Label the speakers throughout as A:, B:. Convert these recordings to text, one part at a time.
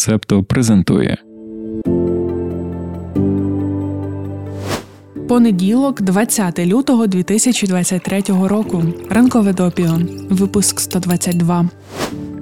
A: Септо презентує.
B: Понеділок, 20 лютого 2023 року. Ранкове допіо. Випуск 122.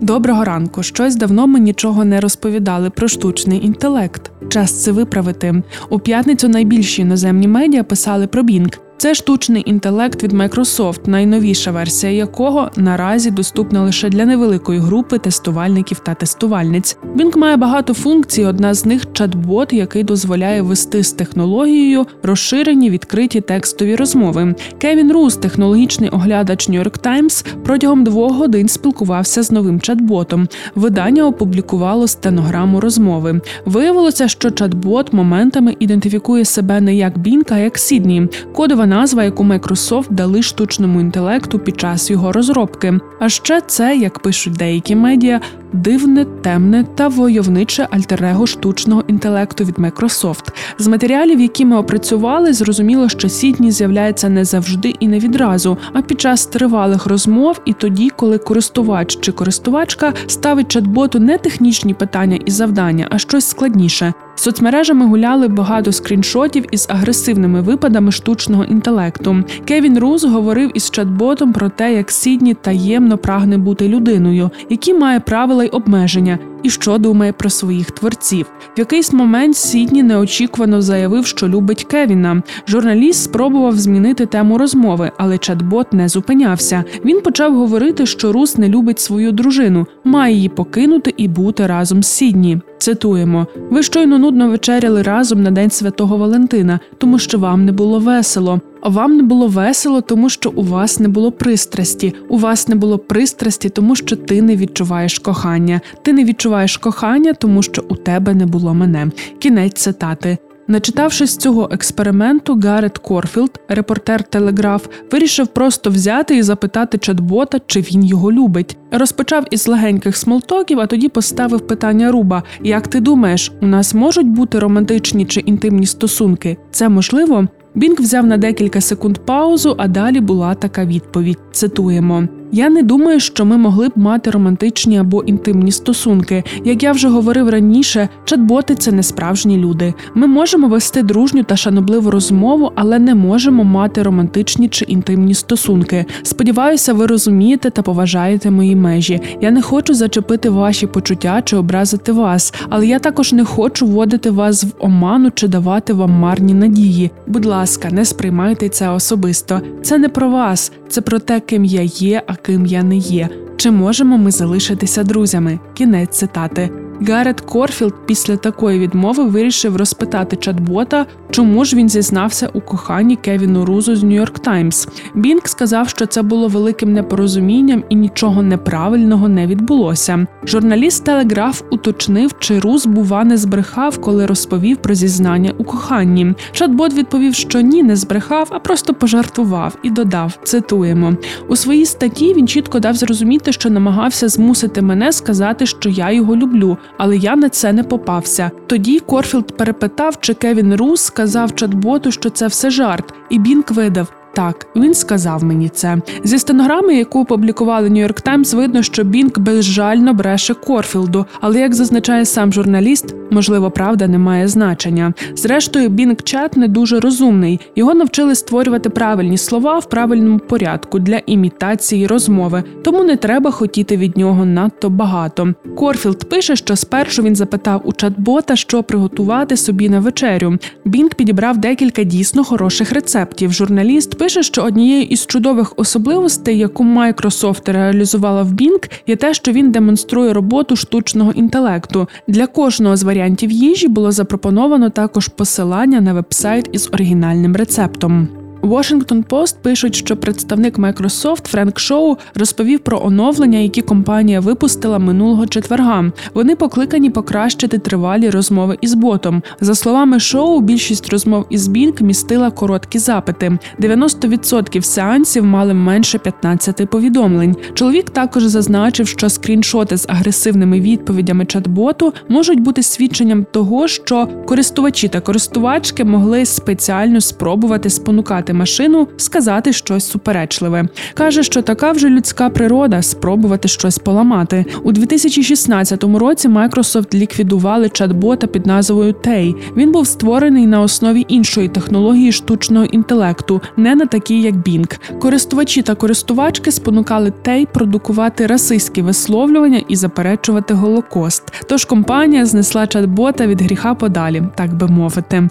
B: Доброго ранку. Щось давно ми нічого не розповідали про штучний інтелект. Час це виправити. У п'ятницю найбільші іноземні медіа писали про Bing. Це штучний інтелект від Microsoft, найновіша версія якого наразі доступна лише для невеликої групи тестувальників та тестувальниць. Bing має багато функцій. Одна з них чат-бот, який дозволяє вести з технологією розширені відкриті текстові розмови. Кевін Рус, технологічний оглядач York Times, протягом двох годин спілкувався з новим чат-ботом. Видання опублікувало стенограму розмови. Виявилося, що чат-бот моментами ідентифікує себе не як Bing, а як Сідні. Кодова назва, яку Microsoft дали штучному інтелекту під час його розробки. А ще це, як пишуть деякі медіа, дивне, темне та войовниче альтерего штучного інтелекту від Microsoft. З матеріалів, які ми опрацювали, зрозуміло, що Сідні з'являється не завжди і не відразу, а під час тривалих розмов і тоді, коли користувач чи користувачка ставить чат-боту не технічні питання і завдання, а щось складніше. Соцмережами гуляли багато скріншотів із агресивними випадами штучного інтелекту. Кевін Руз говорив із чат-ботом про те, як Сідні таємно прагне бути людиною, які має правила й обмеження, і що думає про своїх творців. В якийсь момент Сідні неочікувано заявив, що любить Кевіна. Журналіст спробував змінити тему розмови, але чат-бот не зупинявся. Він почав говорити, що Рус не любить свою дружину, має її покинути і бути разом з Сідні. Цитуємо: ви щойно нудно вечеряли разом на День Святого Валентина, тому що вам не було весело. А вам не було весело, тому що у вас не було пристрасті. У вас не було пристрасті, тому що ти не відчуваєш кохання. Ти не відчуваєш кохання, тому що у тебе не було мене. Кінець цитати. Начитавшись цього експерименту, Гарет Корфілд, репортер Телеграф, вирішив просто взяти і запитати чат-бота, чи він його любить. Розпочав із легеньких small talk ів, а тоді поставив питання руба: Як ти думаєш, у нас можуть бути романтичні чи інтимні стосунки? Це можливо? Bing взяв на декілька секунд паузу, а далі була така відповідь: цитуємо. Я не думаю, що ми могли б мати романтичні або інтимні стосунки. Як я вже говорив раніше, чат-боти – це не справжні люди. Ми можемо вести дружню та шанобливу розмову, але не можемо мати романтичні чи інтимні стосунки. Сподіваюся, ви розумієте та поважаєте мої межі. Я не хочу зачепити ваші почуття чи образити вас, але я також не хочу вводити вас в оману чи давати вам марні надії. Будь ласка, не сприймайте це особисто. Це не про вас, це про те, ким я є. а ким я не є. Чи можемо ми залишитися друзями? Кінець цитати. Гарет Корфілд після такої відмови вирішив розпитати чат-бота, чому ж він зізнався у коханні Кевіну Рузу з Нью-Йорк Таймс. Bing сказав, що це було великим непорозумінням і нічого неправильного не відбулося. Журналіст Телеграф уточнив, чи Руз, бува, не збрехав, коли розповів про зізнання у коханні. Чат-бот відповів, що ні, не збрехав, а просто пожартував і додав: цитуємо у своїй статті. Він чітко дав зрозуміти, що намагався змусити мене сказати, що я його люблю але я на це не попався. Тоді Корфілд перепитав, чи Кевін Руз сказав чат-боту, що це все жарт, і Bing видав. Так, він сказав мені це зі стенограми, яку опублікували Нью-Йорк Таймс, видно, що Bing безжально бреше Корфілду, але як зазначає сам журналіст, можливо, правда не має значення. Зрештою, Bing чат не дуже розумний. Його навчили створювати правильні слова в правильному порядку для імітації розмови, тому не треба хотіти від нього надто багато. Корфілд пише, що спершу він запитав у чат-бота, що приготувати собі на вечерю. Bing підібрав декілька дійсно хороших рецептів. Журналіст пише, що однією із чудових особливостей, яку Microsoft реалізувала в Bing, є те, що він демонструє роботу штучного інтелекту. Для кожного з варіантів їжі було запропоновано також посилання на вебсайт із оригінальним рецептом. Washington Post пишуть, що представник Microsoft Френк Шоу розповів про оновлення, які компанія випустила минулого четверга. Вони покликані покращити тривалі розмови із ботом. За словами шоу, більшість розмов із Bing містила короткі запити. 90% сеансів мали менше 15 повідомлень. Чоловік також зазначив, що скріншоти з агресивними відповідями чат-боту можуть бути свідченням того, що користувачі та користувачки могли спеціально спробувати спонукати підігнати машину, сказати щось суперечливе. Каже, що така вже людська природа спробувати щось поламати. У 2016 році Microsoft ліквідували чат-бота під назвою Tay. Він був створений на основі іншої технології штучного інтелекту, не на такій, як Bing. Користувачі та користувачки спонукали Tay продукувати расистські висловлювання і заперечувати голокост. Тож компанія знесла чат-бота від гріха подалі, так би мовити.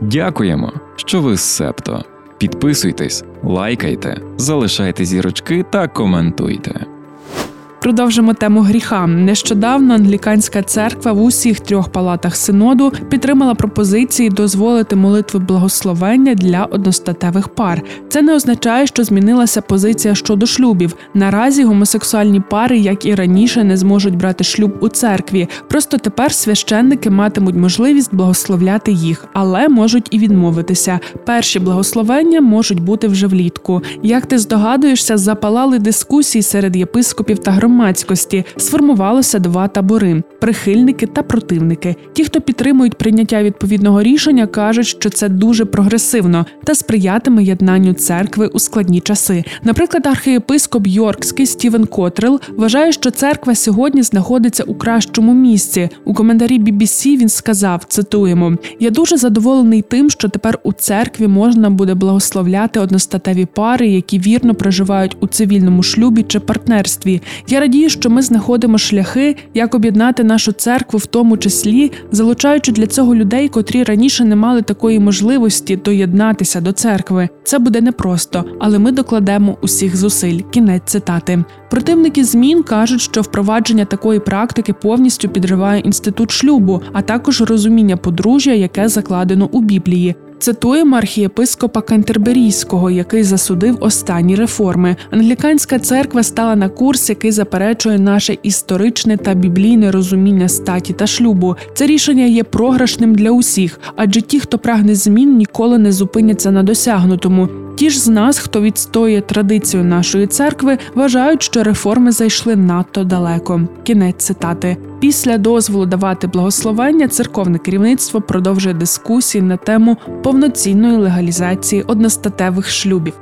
A: Дякуємо, що ви з Септо. Підписуйтесь, лайкайте, залишайте зірочки та коментуйте.
B: Продовжимо тему гріха. Нещодавно англіканська церква в усіх трьох палатах синоду підтримала пропозиції дозволити молитви благословення для одностатевих пар. Це не означає, що змінилася позиція щодо шлюбів. Наразі гомосексуальні пари, як і раніше, не зможуть брати шлюб у церкві. Просто тепер священники матимуть можливість благословляти їх, але можуть і відмовитися. Перші благословення можуть бути вже влітку. Як ти здогадуєшся, запалали дискусії серед єпископів та громадян громадськості сформувалося два табори прихильники та противники. Ті, хто підтримують прийняття відповідного рішення, кажуть, що це дуже прогресивно та сприятиме єднанню церкви у складні часи. Наприклад, архієпископ Йоркський Стівен Котрел вважає, що церква сьогодні знаходиться у кращому місці. У коментарі BBC він сказав: цитуємо: Я дуже задоволений тим, що тепер у церкві можна буде благословляти одностатеві пари, які вірно проживають у цивільному шлюбі чи партнерстві. Я радію, що ми знаходимо шляхи, як об'єднати нашу церкву, в тому числі залучаючи для цього людей, котрі раніше не мали такої можливості доєднатися до церкви. Це буде непросто, але ми докладемо усіх зусиль. Кінець цитати. Противники змін кажуть, що впровадження такої практики повністю підриває інститут шлюбу, а також розуміння подружжя, яке закладено у Біблії. Цитуємо архієпископа Кентерберійського, який засудив останні реформи. Англіканська церква стала на курс, який заперечує наше історичне та біблійне розуміння статі та шлюбу. Це рішення є програшним для усіх, адже ті, хто прагне змін, ніколи не зупиняться на досягнутому. Ті ж з нас, хто відстоює традицію нашої церкви, вважають, що реформи зайшли надто далеко. Кінець цитати. Після дозволу давати благословення церковне керівництво продовжує дискусії на тему повноцінної легалізації одностатевих шлюбів.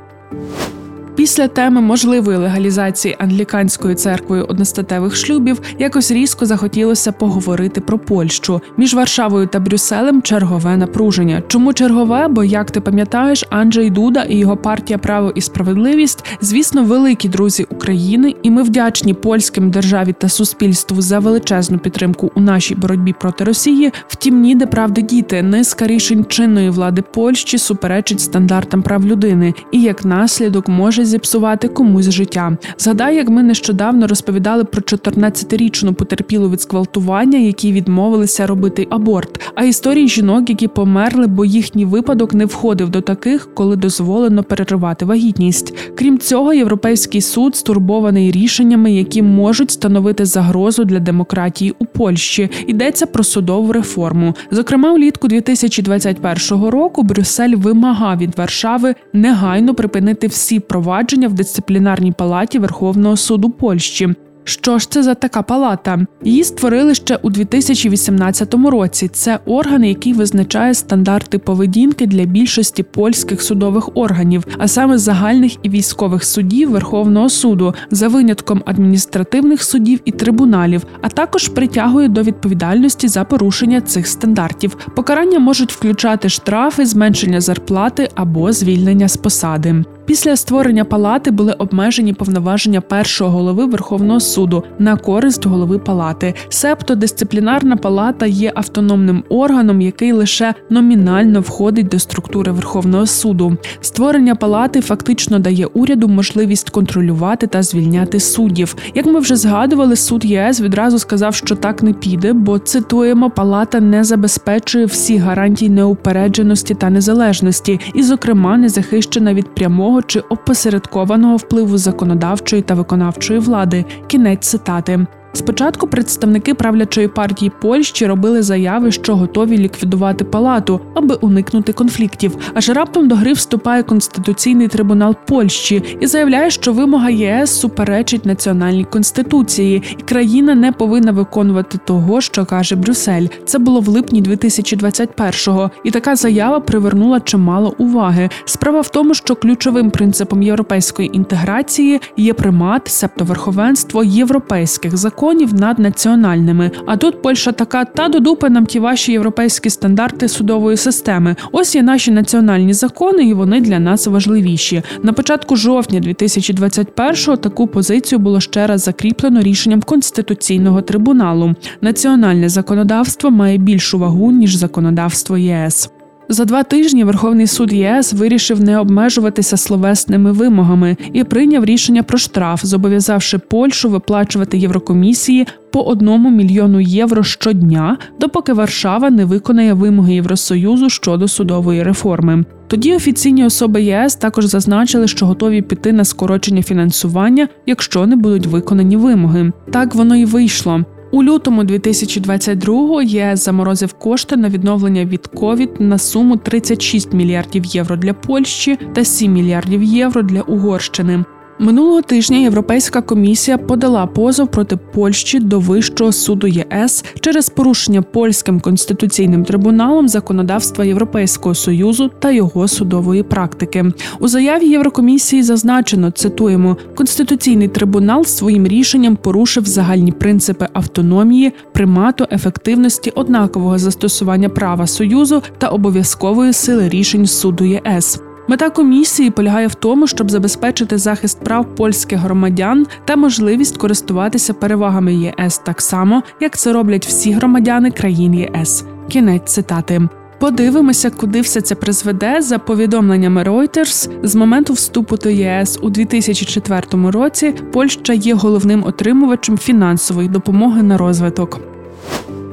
B: Після теми можливої легалізації англіканською церквою одностатевих шлюбів якось різко захотілося поговорити про Польщу між Варшавою та Брюсселем чергове напруження. Чому чергове? Бо як ти пам'ятаєш, Анджей Дуда і його партія Право і справедливість, звісно, великі друзі України, і ми вдячні польським державі та суспільству за величезну підтримку у нашій боротьбі проти Росії. Втім, ніде правди діти низка рішень чинної влади Польщі суперечить стандартам прав людини, і як наслідок може зіпсувати комусь життя. Згадай, як ми нещодавно розповідали про 14-річну потерпілу від зґвалтування, які відмовилися робити аборт. А історії жінок, які померли, бо їхній випадок не входив до таких, коли дозволено переривати вагітність. Крім цього, європейський суд стурбований рішеннями, які можуть становити загрозу для демократії у Польщі. Йдеться про судову реформу. Зокрема, влітку 2021 року Брюссель вимагав від Варшави негайно припинити всі права провадження в дисциплінарній палаті Верховного суду Польщі. Що ж це за така палата? Її створили ще у 2018 році. Це орган, який визначає стандарти поведінки для більшості польських судових органів, а саме загальних і військових судів Верховного суду, за винятком адміністративних судів і трибуналів, а також притягує до відповідальності за порушення цих стандартів. Покарання можуть включати штрафи, зменшення зарплати або звільнення з посади. Після створення палати були обмежені повноваження першого голови Верховного суду на користь голови палати. Себто дисциплінарна палата є автономним органом, який лише номінально входить до структури Верховного суду. Створення палати фактично дає уряду можливість контролювати та звільняти суддів. Як ми вже згадували, суд ЄС відразу сказав, що так не піде, бо цитуємо, палата не забезпечує всі гарантії неупередженості та незалежності, і, зокрема, не захищена від прямого чи опосередкованого впливу законодавчої та виконавчої влади. Кінець цитати. Спочатку представники правлячої партії Польщі робили заяви, що готові ліквідувати палату, аби уникнути конфліктів. Аж раптом до гри вступає конституційний трибунал Польщі і заявляє, що вимога ЄС суперечить національній конституції, і країна не повинна виконувати того, що каже Брюссель. Це було в липні 2021-го. І така заява привернула чимало уваги. Справа в тому, що ключовим принципом європейської інтеграції є примат, себто верховенство європейських законів над національними. А тут Польща така та додупи нам ті ваші європейські стандарти судової системи. Ось є наші національні закони, і вони для нас важливіші. На початку жовтня 2021-го таку позицію було ще раз закріплено рішенням конституційного трибуналу. Національне законодавство має більшу вагу ніж законодавство ЄС. За два тижні Верховний суд ЄС вирішив не обмежуватися словесними вимогами і прийняв рішення про штраф, зобов'язавши Польщу виплачувати Єврокомісії по одному мільйону євро щодня, допоки Варшава не виконає вимоги Євросоюзу щодо судової реформи. Тоді офіційні особи ЄС також зазначили, що готові піти на скорочення фінансування, якщо не будуть виконані вимоги. Так воно і вийшло. У лютому 2022-го ЄС заморозив кошти на відновлення від ковід на суму 36 мільярдів євро для Польщі та 7 мільярдів євро для Угорщини. Минулого тижня Європейська комісія подала позов проти Польщі до Вищого суду ЄС через порушення польським конституційним трибуналом законодавства Європейського союзу та його судової практики. У заяві Єврокомісії зазначено цитуємо: конституційний трибунал своїм рішенням порушив загальні принципи автономії, примату, ефективності, однакового застосування права союзу та обов'язкової сили рішень суду ЄС. Мета комісії полягає в тому, щоб забезпечити захист прав польських громадян та можливість користуватися перевагами ЄС так само, як це роблять всі громадяни країн ЄС. Кінець цитати. Подивимося, куди все це призведе за повідомленнями Reuters, з моменту вступу до ЄС у 2004 році. Польща є головним отримувачем фінансової допомоги на розвиток.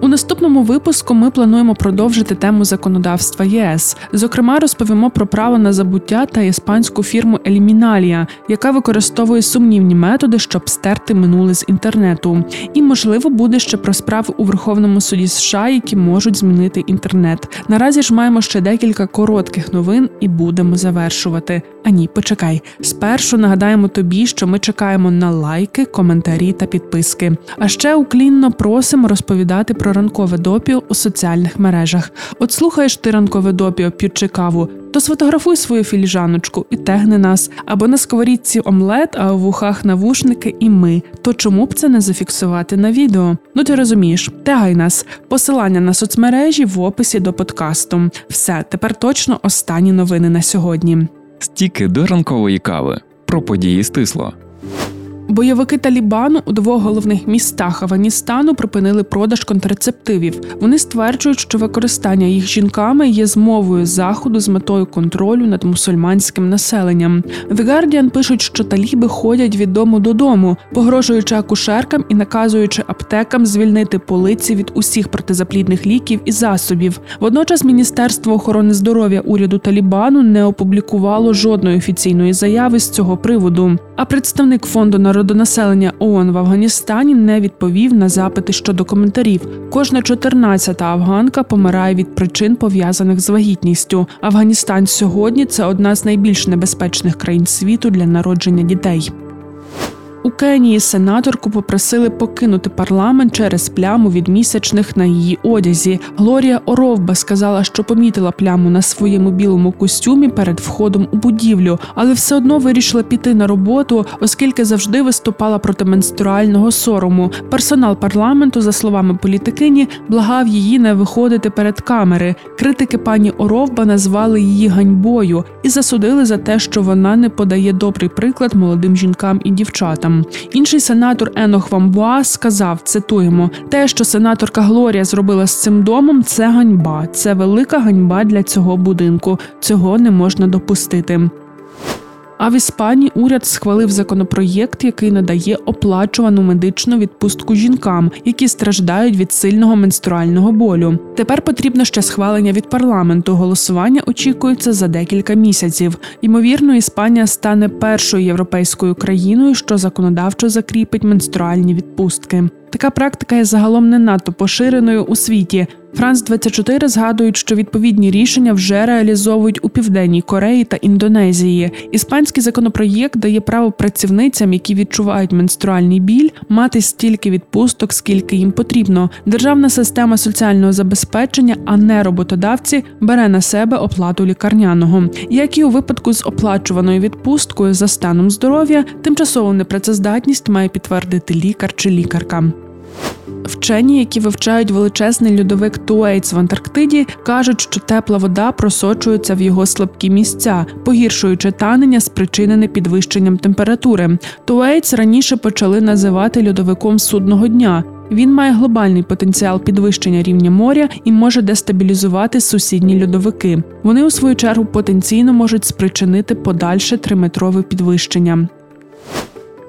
B: У наступному випуску ми плануємо продовжити тему законодавства ЄС. Зокрема, розповімо про право на забуття та іспанську фірму Еліміналія, яка використовує сумнівні методи, щоб стерти минуле з інтернету. І можливо буде ще про справи у Верховному суді США, які можуть змінити інтернет. Наразі ж маємо ще декілька коротких новин і будемо завершувати. А ні, почекай. Спершу нагадаємо тобі, що ми чекаємо на лайки, коментарі та підписки. А ще уклінно просимо розповідати про ранкове допіо у соціальних мережах. От слухаєш ти ранкове допіо, п'ючи каву, то сфотографуй свою філіжаночку і тегни нас або на сковорідці омлет, а у вухах навушники і ми. То чому б це не зафіксувати на відео? Ну ти розумієш, тегай нас. Посилання на соцмережі в описі до подкасту. Все, тепер точно останні новини на сьогодні.
A: Стіки до ранкової кави про події стисло.
B: Бойовики Талібану у двох головних містах Афганістану припинили продаж контрацептивів. Вони стверджують, що використання їх жінками є змовою заходу з метою контролю над мусульманським населенням. The Guardian пишуть, що таліби ходять від дому додому, погрожуючи акушеркам і наказуючи аптекам звільнити полиці від усіх протизаплідних ліків і засобів. Водночас Міністерство охорони здоров'я уряду Талібану не опублікувало жодної офіційної заяви з цього приводу. А представник фонду народонаселення ООН в Афганістані не відповів на запити щодо коментарів. Кожна 14-та афганка помирає від причин пов'язаних з вагітністю. Афганістан сьогодні це одна з найбільш небезпечних країн світу для народження дітей. У Кенії сенаторку попросили покинути парламент через пляму від місячних на її одязі. Глорія Оровба сказала, що помітила пляму на своєму білому костюмі перед входом у будівлю, але все одно вирішила піти на роботу, оскільки завжди виступала проти менструального сорому. Персонал парламенту, за словами політикині, благав її не виходити перед камери. Критики пані Оровба назвали її ганьбою і засудили за те, що вона не подає добрий приклад молодим жінкам і дівчатам. Інший сенатор Енох Вамбуа сказав: цитуємо: те, що сенаторка Глорія зробила з цим домом, це ганьба, це велика ганьба для цього будинку. Цього не можна допустити. А в Іспанії уряд схвалив законопроєкт, який надає оплачувану медичну відпустку жінкам, які страждають від сильного менструального болю. Тепер потрібно ще схвалення від парламенту. Голосування очікується за декілька місяців. Ймовірно, Іспанія стане першою європейською країною, що законодавчо закріпить менструальні відпустки. Така практика є загалом не надто поширеною у світі. Франс 24 згадують, що відповідні рішення вже реалізовують у південній Кореї та Індонезії. Іспанський законопроєкт дає право працівницям, які відчувають менструальний біль, мати стільки відпусток, скільки їм потрібно. Державна система соціального забезпечення, а не роботодавці, бере на себе оплату лікарняного. Як і у випадку з оплачуваною відпусткою за станом здоров'я, тимчасову непрацездатність має підтвердити лікар чи лікарка. Вчені, які вивчають величезний льодовик Туейтс в Антарктиді, кажуть, що тепла вода просочується в його слабкі місця, погіршуючи танення, спричинене підвищенням температури. Туейтс раніше почали називати льодовиком судного дня. Він має глобальний потенціал підвищення рівня моря і може дестабілізувати сусідні льодовики. Вони у свою чергу потенційно можуть спричинити подальше триметрове підвищення.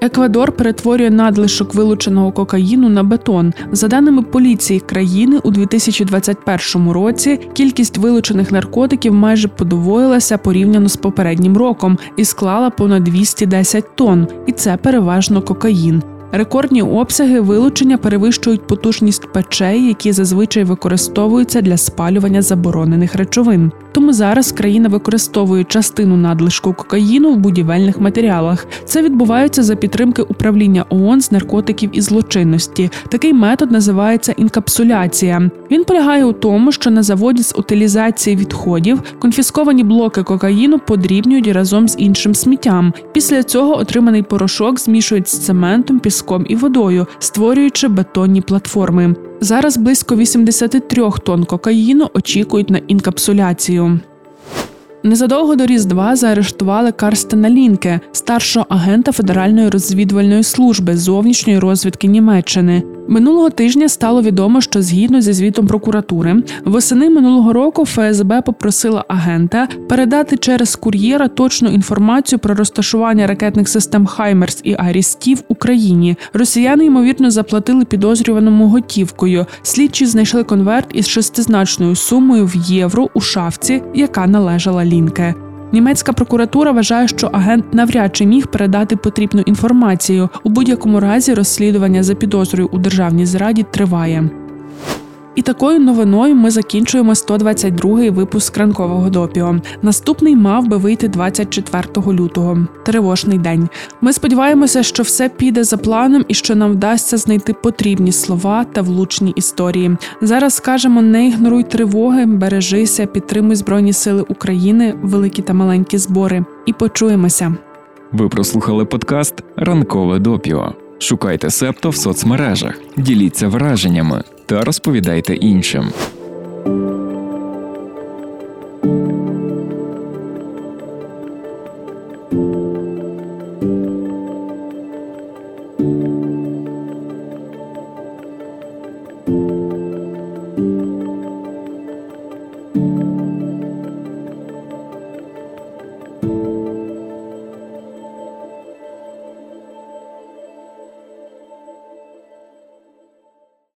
B: Еквадор перетворює надлишок вилученого кокаїну на бетон. За даними поліції країни, у 2021 році кількість вилучених наркотиків майже подвоїлася порівняно з попереднім роком і склала понад 210 тонн. І це переважно кокаїн. Рекордні обсяги вилучення перевищують потужність печей, які зазвичай використовуються для спалювання заборонених речовин. Тому зараз країна використовує частину надлишку кокаїну в будівельних матеріалах. Це відбувається за підтримки управління ООН з наркотиків і злочинності. Такий метод називається інкапсуляція. Він полягає у тому, що на заводі з утилізації відходів конфісковані блоки кокаїну подрібнюють разом з іншим сміттям. Після цього отриманий порошок змішують з цементом, піском і водою, створюючи бетонні платформи. Зараз близько 83 тонн кокаїну очікують на інкапсуляцію. Незадовго до Різдва заарештували Карстена Лінке, старшого агента Федеральної розвідувальної служби зовнішньої розвідки Німеччини. Минулого тижня стало відомо, що згідно зі звітом прокуратури, восени минулого року ФСБ попросила агента передати через кур'єра точну інформацію про розташування ракетних систем Хаймерс і IRIS-T в Україні. Росіяни ймовірно заплатили підозрюваному готівкою. Слідчі знайшли конверт із шестизначною сумою в євро у шафці, яка належала лінке. Німецька прокуратура вважає, що агент навряд чи міг передати потрібну інформацію. У будь-якому разі розслідування за підозрою у державній зраді триває. І такою новиною ми закінчуємо 122-й випуск ранкового допіо. Наступний мав би вийти 24 лютого. Тривожний день. Ми сподіваємося, що все піде за планом і що нам вдасться знайти потрібні слова та влучні історії. Зараз скажемо: не ігноруй тривоги, бережися, підтримуй Збройні Сили України, великі та маленькі збори. І почуємося.
A: Ви прослухали подкаст Ранкове допіо. Шукайте септо в соцмережах, діліться враженнями та розповідайте іншим.